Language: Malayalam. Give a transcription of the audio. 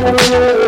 Música